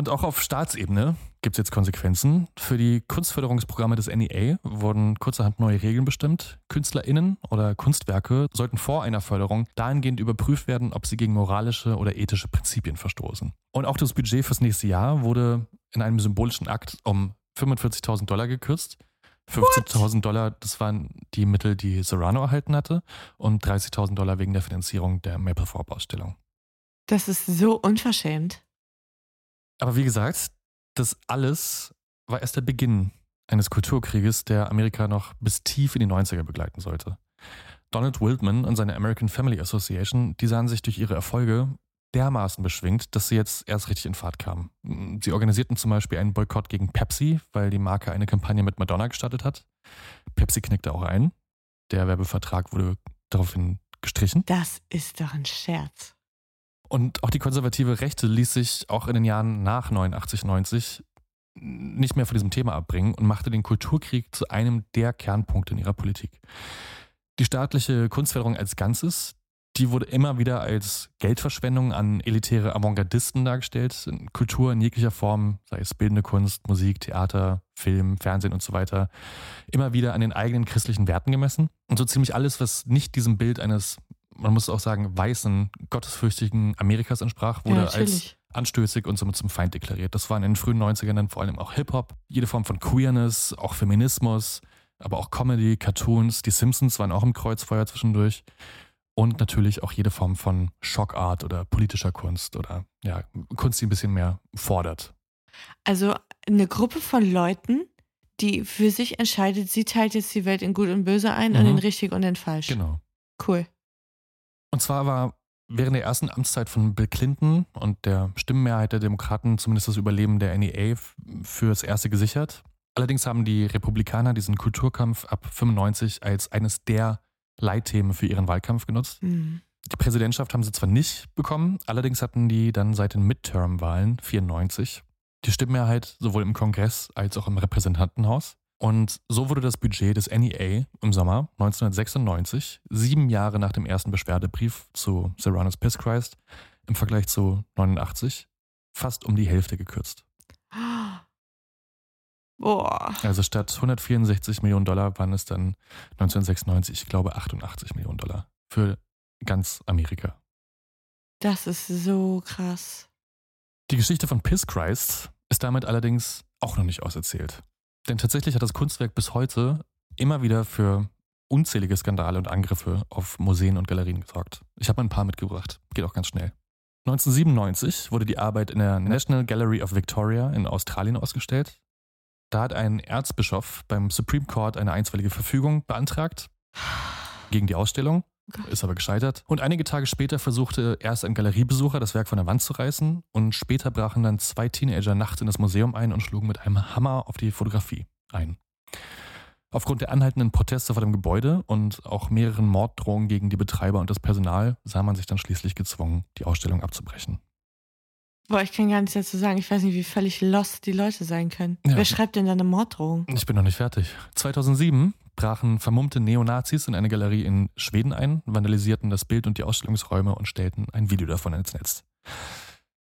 Und auch auf Staatsebene gibt es jetzt Konsequenzen. Für die Kunstförderungsprogramme des NEA wurden kurzerhand neue Regeln bestimmt. KünstlerInnen oder Kunstwerke sollten vor einer Förderung dahingehend überprüft werden, ob sie gegen moralische oder ethische Prinzipien verstoßen. Und auch das Budget fürs nächste Jahr wurde in einem symbolischen Akt um 45.000 Dollar gekürzt. 15.000 Dollar, das waren die Mittel, die Serrano erhalten hatte, und 30.000 Dollar wegen der Finanzierung der Mapplethorpe-Ausstellung. Das ist so unverschämt. Aber wie gesagt, das alles war erst der Beginn eines Kulturkrieges, der Amerika noch bis tief in die 90er begleiten sollte. Donald Wildman und seine American Family Association, die sahen sich durch ihre Erfolge dermaßen beschwingt, dass sie jetzt erst richtig in Fahrt kamen. Sie organisierten zum Beispiel einen Boykott gegen Pepsi, weil die Marke eine Kampagne mit Madonna gestartet hat. Pepsi knickte auch ein. Der Werbevertrag wurde daraufhin gestrichen. Das ist doch ein Scherz. Und auch die konservative Rechte ließ sich auch in den Jahren nach 89, 90 nicht mehr von diesem Thema abbringen und machte den Kulturkrieg zu einem der Kernpunkte in ihrer Politik. Die staatliche Kunstförderung als Ganzes, die wurde immer wieder als Geldverschwendung an elitäre Avantgardisten dargestellt. Kultur in jeglicher Form, sei es bildende Kunst, Musik, Theater, Film, Fernsehen und so weiter, immer wieder an den eigenen christlichen Werten gemessen. Und so ziemlich alles, was nicht diesem Bild eines man muss auch sagen, weißen, gottesfürchtigen Amerikas entsprach, wurde Ja, als anstößig und somit zum Feind deklariert. Das war in den frühen 90ern dann vor allem auch Hip-Hop, jede Form von Queerness, auch Feminismus, aber auch Comedy, Cartoons, die Simpsons waren auch im Kreuzfeuer zwischendurch und natürlich auch jede Form von Schockart oder politischer Kunst oder ja, Kunst, die ein bisschen mehr fordert. Also eine Gruppe von Leuten, die für sich entscheidet, sie teilt jetzt die Welt in Gut und Böse ein und Mhm. in richtig und in falsch. Genau. Cool. Und zwar war während der ersten Amtszeit von Bill Clinton und der Stimmenmehrheit der Demokraten zumindest das Überleben der NEA fürs Erste gesichert. Allerdings haben die Republikaner diesen Kulturkampf ab 95 als eines der Leitthemen für ihren Wahlkampf genutzt. Mhm. Die Präsidentschaft haben sie zwar nicht bekommen, allerdings hatten die dann seit den Midterm-Wahlen 94 die Stimmmehrheit sowohl im Kongress als auch im Repräsentantenhaus. Und so wurde das Budget des NEA im Sommer 1996, sieben Jahre nach dem ersten Beschwerdebrief zu Serranos Piss Christ, im Vergleich zu 89 fast um die Hälfte gekürzt. Boah. Also statt 164 Millionen Dollar waren es dann 1996, ich glaube, 88 Millionen Dollar für ganz Amerika. Das ist so krass. Die Geschichte von Piss Christ ist damit allerdings auch noch nicht auserzählt. Denn tatsächlich hat das Kunstwerk bis heute immer wieder für unzählige Skandale und Angriffe auf Museen und Galerien gesorgt. Ich habe ein paar mitgebracht. Geht auch ganz schnell. 1997 wurde die Arbeit in der National Gallery of Victoria in Australien ausgestellt. Da hat ein Erzbischof beim Supreme Court eine einstweilige Verfügung beantragt gegen die Ausstellung, ist aber gescheitert. Und einige Tage später versuchte erst ein Galeriebesucher, das Werk von der Wand zu reißen und später brachen dann zwei Teenager nachts in das Museum ein und schlugen mit einem Hammer auf die Fotografie ein. Aufgrund der anhaltenden Proteste vor dem Gebäude und auch mehreren Morddrohungen gegen die Betreiber und das Personal sah man sich dann schließlich gezwungen, die Ausstellung abzubrechen. Boah, ich kann gar nichts dazu sagen. Ich weiß nicht, wie völlig lost die Leute sein können. Ja. Wer schreibt denn da eine Morddrohung? Ich bin noch nicht fertig. 2007 brachen vermummte Neonazis in eine Galerie in Schweden ein, vandalisierten das Bild und die Ausstellungsräume und stellten ein Video davon ins Netz.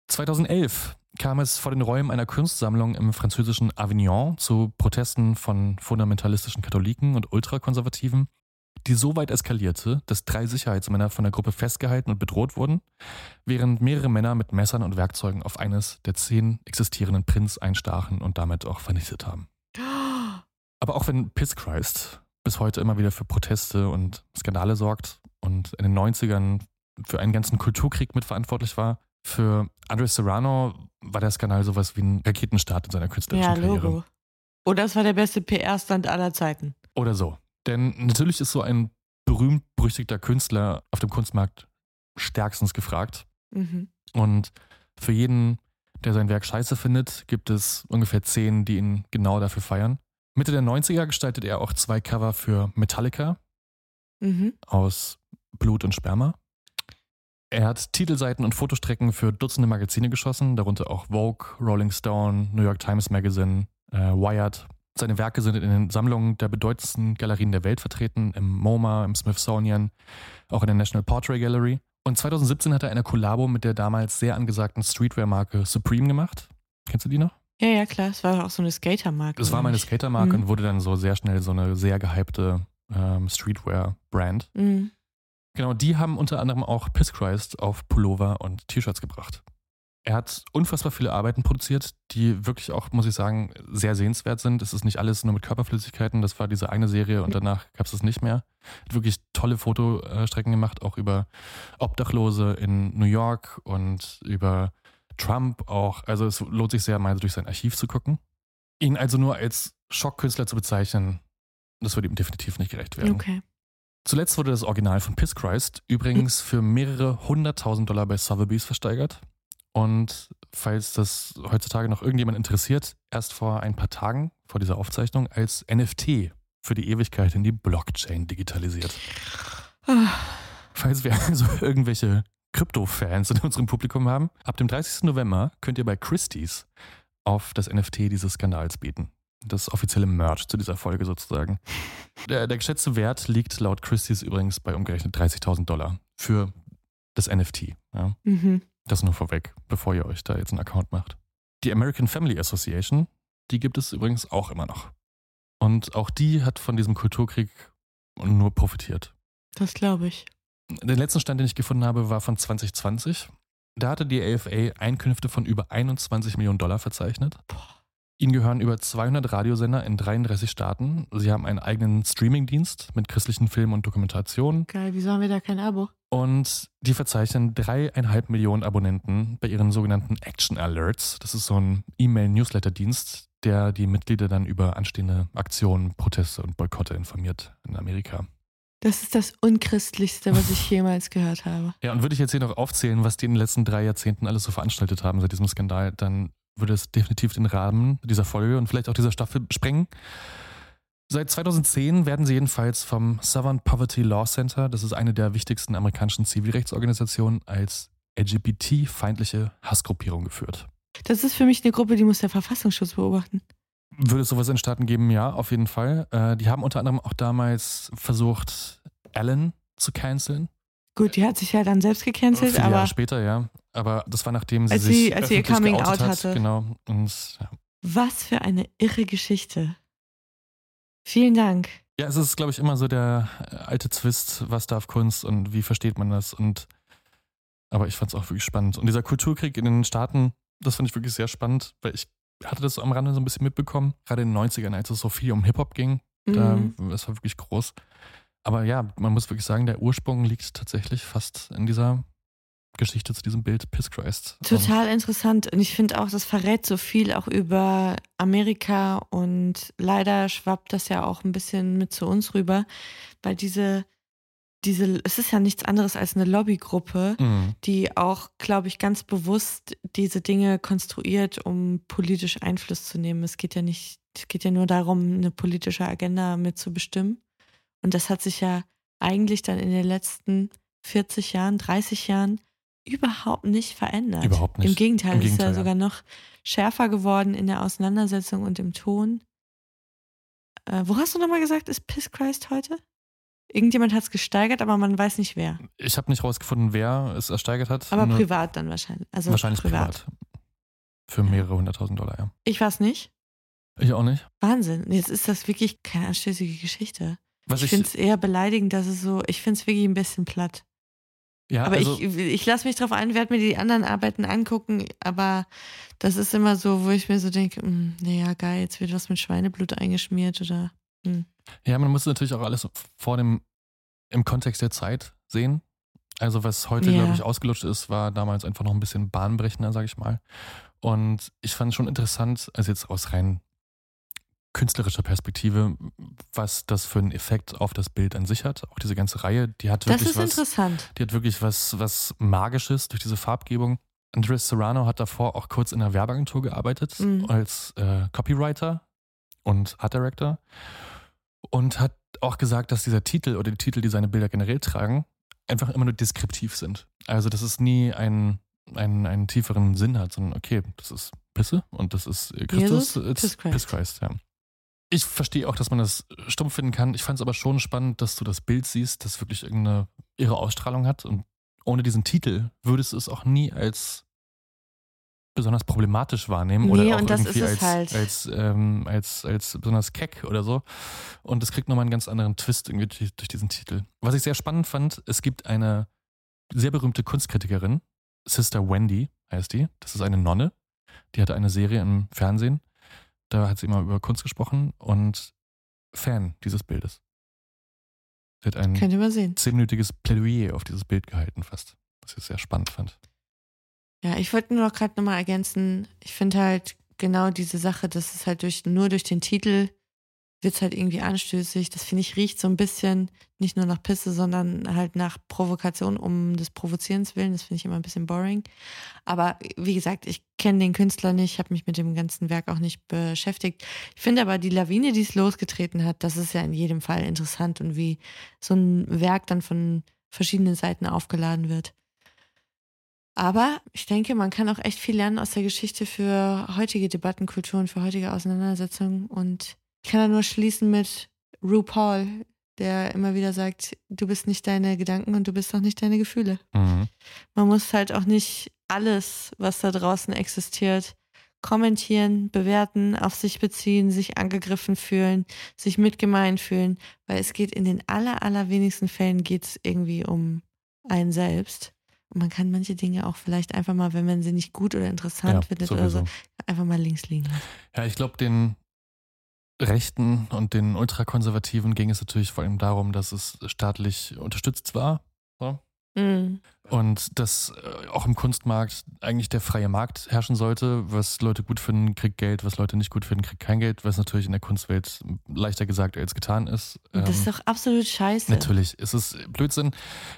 2011 kam es vor den Räumen einer Kunstsammlung im französischen Avignon zu Protesten von fundamentalistischen Katholiken und Ultrakonservativen, die so weit eskalierte, dass drei Sicherheitsmänner von der Gruppe festgehalten und bedroht wurden, während mehrere Männer mit Messern und Werkzeugen auf eines der zehn existierenden Prints einstachen und damit auch vernichtet haben. Aber auch wenn Piss Christ bis heute immer wieder für Proteste und Skandale sorgt und in den 90ern für einen ganzen Kulturkrieg mitverantwortlich war, für Andre Serrano war der Skandal sowas wie ein Raketenstart in seiner künstlerischen Ja, Karriere. Logo. Oder es war der beste PR-Stand aller Zeiten. Oder so. Denn natürlich ist so ein berühmt-berüchtigter Künstler auf dem Kunstmarkt stärkstens gefragt. Mhm. Und für jeden, der sein Werk scheiße findet, gibt es ungefähr zehn, die ihn genau dafür feiern. Mitte der 90er gestaltet er auch zwei Cover für Metallica Mhm. aus Blut und Sperma. Er hat Titelseiten und Fotostrecken für Dutzende Magazine geschossen, darunter auch Vogue, Rolling Stone, New York Times Magazine, äh, Wired. Seine Werke sind in den Sammlungen der bedeutendsten Galerien der Welt vertreten, im MoMA, im Smithsonian, auch in der National Portrait Gallery. Und 2017 hat er eine Kollabo mit der damals sehr angesagten Streetwear-Marke Supreme gemacht. Kennst du die noch? Ja, ja, klar. Es war auch so eine Skatermarke. Das war meine nicht? Skatermarke Mhm. und wurde dann so sehr schnell so eine sehr gehypte ähm, Streetwear-Brand. Mhm. Genau, die haben unter anderem auch Piss Christ auf Pullover und T-Shirts gebracht. Er hat unfassbar viele Arbeiten produziert, die wirklich auch, muss ich sagen, sehr sehenswert sind. Es ist nicht alles nur mit Körperflüssigkeiten, das war diese eine Serie und danach gab es es nicht mehr. Hat wirklich tolle Fotostrecken gemacht, auch über Obdachlose in New York und über Trump auch. Also es lohnt sich sehr, mal durch sein Archiv zu gucken. Ihn also nur als Schockkünstler zu bezeichnen, das würde ihm definitiv nicht gerecht werden. Okay. Zuletzt wurde das Original von Piss Christ übrigens für mehrere hunderttausend Dollar bei Sotheby's versteigert. Und falls das heutzutage noch irgendjemand interessiert, erst vor ein paar Tagen vor dieser Aufzeichnung als NFT für die Ewigkeit in die Blockchain digitalisiert. Ah. Falls wir also irgendwelche Krypto-Fans in unserem Publikum haben, ab dem 30. November könnt ihr bei Christie's auf das NFT dieses Skandals bieten. Das offizielle Merch zu dieser Folge sozusagen. Der, der geschätzte Wert liegt laut Christie's übrigens bei umgerechnet 30.000 Dollar für das NFT. Ja. Mhm. Das nur vorweg, bevor ihr euch da jetzt einen Account macht. Die American Family Association, die gibt es übrigens auch immer noch. Und auch die hat von diesem Kulturkrieg nur profitiert. Das glaube ich. Der letzte Stand, den ich gefunden habe, war von 2020. Da hatte die AFA Einkünfte von über 21 Millionen Dollar verzeichnet. Ihnen gehören über 200 Radiosender in 33 Staaten. Sie haben einen eigenen Streamingdienst mit christlichen Filmen und Dokumentationen. Geil, wieso haben wir da kein Abo? Und die verzeichnen dreieinhalb Millionen Abonnenten bei ihren sogenannten Action Alerts. Das ist so ein E-Mail-Newsletter-Dienst, der die Mitglieder dann über anstehende Aktionen, Proteste und Boykotte informiert in Amerika. Das ist das Unchristlichste, was ich jemals gehört habe. Ja, und würde ich jetzt hier noch aufzählen, was die in den letzten drei Jahrzehnten alles so veranstaltet haben seit diesem Skandal, dann würde es definitiv den Rahmen dieser Folge und vielleicht auch dieser Staffel sprengen. Seit 2010 werden sie jedenfalls vom Southern Poverty Law Center, das ist eine der wichtigsten amerikanischen Zivilrechtsorganisationen, als LGBT-feindliche Hassgruppierung geführt. Das ist für mich eine Gruppe, die muss der Verfassungsschutz beobachten. Würde es sowas in Staaten geben? Ja, auf jeden Fall. Äh, die haben unter anderem auch damals versucht, Ellen zu canceln. Gut, die hat sich ja dann selbst gecancelt, Viele aber Jahre später, ja. Aber das war nachdem sie Als sich sie- als sie ihr Coming Out hat. hatte. Genau. Und ja. was für eine irre Geschichte. Vielen Dank. Ja, es ist, glaube ich, immer so der äh, alte Twist, was darf Kunst und wie versteht man das und aber ich fand es auch wirklich spannend. Und dieser Kulturkrieg in den Staaten, das fand ich wirklich sehr spannend, weil ich hatte das am Rande so ein bisschen mitbekommen, gerade in den 90ern, als es so viel um Hip-Hop ging. Da, Mhm. das war wirklich groß. Aber ja, man muss wirklich sagen, der Ursprung liegt tatsächlich fast in dieser Geschichte zu diesem Bild Piss Christ. Total interessant. Und ich finde auch, das verrät so viel auch über Amerika und leider schwappt das ja auch ein bisschen mit zu uns rüber, weil diese, diese, es ist ja nichts anderes als eine Lobbygruppe, Mhm. die auch, glaube ich, ganz bewusst diese Dinge konstruiert, um politisch Einfluss zu nehmen. Es geht ja nicht, es geht ja nur darum, eine politische Agenda mitzubestimmen. Und das hat sich ja eigentlich dann in den letzten 40 Jahren, 30 Jahren überhaupt nicht verändert. Überhaupt nicht. Im Gegenteil, Im es ist Gegenteil, ja ja. sogar noch schärfer geworden in der Auseinandersetzung und im Ton. Äh, wo hast du nochmal gesagt, ist Piss Christ heute? Irgendjemand hat es gesteigert, aber man weiß nicht wer. Ich habe nicht rausgefunden, wer es ersteigert hat. Aber Nur privat dann wahrscheinlich. Also wahrscheinlich privat. Für mehrere hunderttausend Dollar, ja. Ich weiß nicht. Ich auch nicht. Wahnsinn. Jetzt ist das wirklich keine anstößige Geschichte. Was ich ich- finde es eher beleidigend, dass es so, ich finde es wirklich ein bisschen platt. Ja, aber also, ich, ich lasse mich drauf ein, werde mir die anderen Arbeiten angucken, aber das ist immer so, wo ich mir so denke, hm, naja, geil, jetzt wird was mit Schweineblut eingeschmiert oder. Hm. Ja, man muss natürlich auch alles vor dem, im Kontext der Zeit sehen. Also was heute, Ja. glaube ich, ausgelutscht ist, war damals einfach noch ein bisschen bahnbrechender, sage ich mal. Und ich fand schon interessant, also jetzt aus rein künstlerischer Perspektive, was das für einen Effekt auf das Bild an sich hat. Auch diese ganze Reihe, die hat Das wirklich ist was, interessant. die hat wirklich was, was Magisches durch diese Farbgebung. Andres Serrano hat davor auch kurz in einer Werbeagentur gearbeitet Mhm. als äh, Copywriter und Art Director und hat auch gesagt, dass dieser Titel oder die Titel, die seine Bilder generell tragen, einfach immer nur deskriptiv sind. Also dass es nie einen, einen, einen tieferen Sinn hat, sondern okay, das ist Pisse und das ist äh, Christus, Jesus, Piss Christ. Piss Christ, ja. Ich verstehe auch, dass man das stumpf finden kann. Ich fand es aber schon spannend, dass du das Bild siehst, das wirklich irgendeine irre Ausstrahlung hat. Und ohne diesen Titel würdest du es auch nie als besonders problematisch wahrnehmen oder Nee, auch und das irgendwie als, halt. als, ähm, als, als besonders keck oder so. Und es kriegt nochmal einen ganz anderen Twist irgendwie durch, durch diesen Titel. Was ich sehr spannend fand, es gibt eine sehr berühmte Kunstkritikerin, Sister Wendy heißt die. Das ist eine Nonne. Die hatte eine Serie im Fernsehen. Da hat sie immer über Kunst gesprochen und Fan dieses Bildes. Sie hat ein zehnminütiges Plädoyer auf dieses Bild gehalten fast, was ich sehr spannend fand. Ja, ich wollte nur noch gerade nochmal ergänzen, ich finde halt genau diese Sache, dass es halt durch, nur durch den Titel wird es halt irgendwie anstößig. Das finde ich riecht so ein bisschen nicht nur nach Pisse, sondern halt nach Provokation um des Provozierens willen. Das finde ich immer ein bisschen boring. Aber wie gesagt, ich kenne den Künstler nicht, habe mich mit dem ganzen Werk auch nicht beschäftigt. Ich finde aber die Lawine, die es losgetreten hat, das ist ja in jedem Fall interessant und wie so ein Werk dann von verschiedenen Seiten aufgeladen wird. Aber ich denke, man kann auch echt viel lernen aus der Geschichte für heutige Debattenkultur und für heutige Auseinandersetzungen. Und ich kann da nur schließen mit RuPaul, der immer wieder sagt, du bist nicht deine Gedanken und du bist auch nicht deine Gefühle. Mhm. Man muss halt auch nicht alles, was da draußen existiert, kommentieren, bewerten, auf sich beziehen, sich angegriffen fühlen, sich mitgemeint fühlen, weil es geht in den aller, allerwenigsten Fällen geht es irgendwie um einen selbst. Und man kann manche Dinge auch vielleicht einfach mal, wenn man sie nicht gut oder interessant Ja, findet oder so, sowieso. einfach mal links liegen lassen. Ja, ich glaube, den Rechten und den Ultrakonservativen ging es natürlich vor allem darum, dass es staatlich unterstützt war. So. Mhm. Und dass äh, auch im Kunstmarkt eigentlich der freie Markt herrschen sollte. Was Leute gut finden, kriegt Geld, was Leute nicht gut finden, kriegt kein Geld, was natürlich in der Kunstwelt leichter gesagt als getan ist. Das ist Ähm, doch absolut scheiße. Natürlich, es ist Blödsinn.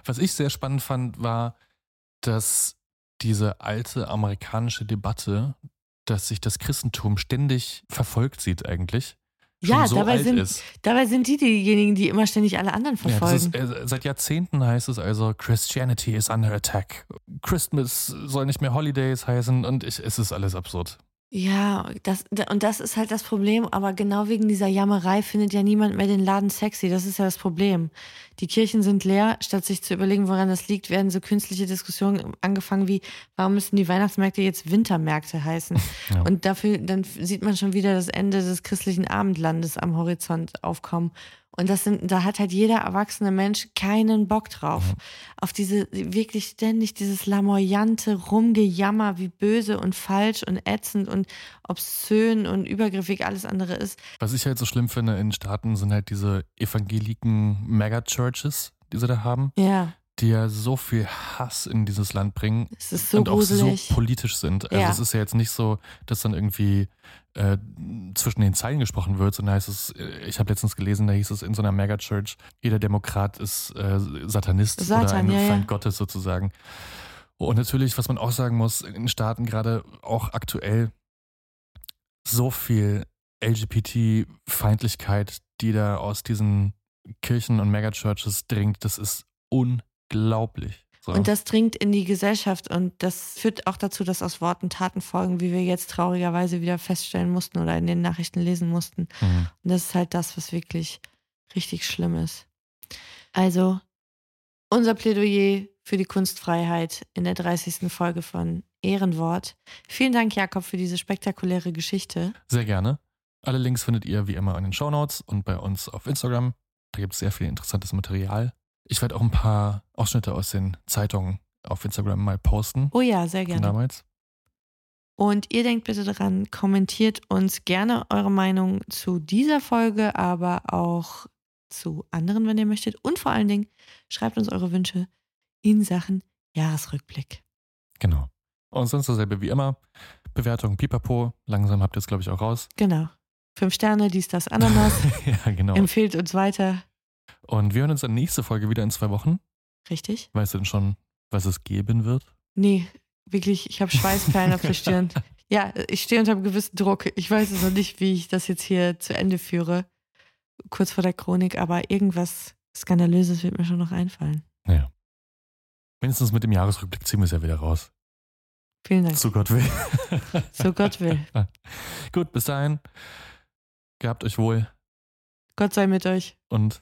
Was ich sehr spannend fand, war, dass diese alte amerikanische Debatte, dass sich das Christentum ständig verfolgt sieht eigentlich. Schon Ja, so dabei, alt sind, ist. dabei sind die diejenigen, die immer ständig alle anderen Ja, verfolgen. ist, äh, seit Jahrzehnten heißt es also, Christianity is under attack. Christmas soll nicht mehr Holidays heißen und ich, es ist alles absurd. Ja, das, und das ist halt das Problem, aber genau wegen dieser Jammerei findet ja niemand mehr den Laden sexy. Das ist ja das Problem. Die Kirchen sind leer, statt sich zu überlegen, woran das liegt, werden so künstliche Diskussionen angefangen wie, warum müssen die Weihnachtsmärkte jetzt Wintermärkte heißen? Ja. Und dafür, dann sieht man schon wieder das Ende des christlichen Abendlandes am Horizont aufkommen. Und das sind, da hat halt jeder erwachsene Mensch keinen Bock drauf. Auf diese, wirklich ständig dieses lamoyante Rumgejammer, wie böse und falsch und ätzend und obszön und übergriffig alles andere ist. Was ich halt so schlimm finde in Staaten sind halt diese evangeliken Megachurches, die sie da haben. Ja. Die ja so viel Hass in dieses Land bringen so und auch gruselig. so politisch sind. Also Ja. es ist ja jetzt nicht so, dass dann irgendwie äh, zwischen den Zeilen gesprochen wird, sondern heißt es, äh, ich habe letztens gelesen, da hieß es in so einer Megachurch, jeder Demokrat ist äh, Satanist oder Satan, ein ja, ja. Feind Gottes sozusagen. Und natürlich, was man auch sagen muss, in Staaten gerade auch aktuell so viel LGBT-Feindlichkeit, die da aus diesen Kirchen und Megachurches dringt, das ist unglaublich. So. Und das dringt in die Gesellschaft und das führt auch dazu, dass aus Worten Taten folgen, wie wir jetzt traurigerweise wieder feststellen mussten oder in den Nachrichten lesen mussten. Mhm. Und das ist halt das, was wirklich richtig schlimm ist. Also, unser Plädoyer für die Kunstfreiheit in der 30. Folge von Ehrenwort. Vielen Dank, Jakob, für diese spektakuläre Geschichte. Sehr gerne. Alle Links findet ihr wie immer in den Shownotes und bei uns auf Instagram. Da gibt es sehr viel interessantes Material. Ich werde auch ein paar Ausschnitte aus den Zeitungen auf Instagram mal posten. Oh ja, sehr gerne. damals. Und ihr denkt bitte daran, kommentiert uns gerne eure Meinung zu dieser Folge, aber auch zu anderen, wenn ihr möchtet. Und vor allen Dingen schreibt uns eure Wünsche in Sachen Jahresrückblick. Genau. Und sonst dasselbe wie immer. Bewertung Pipapo. Langsam habt ihr es, glaube ich, auch raus. Genau. Fünf Sterne, dies, das, Ananas. ja, genau. Empfehlt uns weiter. Und wir hören uns dann nächste Folge wieder in zwei Wochen. Richtig? Weißt du denn schon, was es geben wird? Nee, wirklich, ich habe Schweißperlen auf der Stirn. Ja, ich stehe unter einem gewissen Druck. Ich weiß es noch nicht, wie ich das jetzt hier zu Ende führe. Kurz vor der Chronik, aber irgendwas Skandalöses wird mir schon noch einfallen. Naja. Mindestens mit dem Jahresrückblick ziehen wir es ja wieder raus. Vielen Dank. So Gott will. So Gott will. Gut, bis dahin. Gehabt euch wohl Gott sei mit euch. und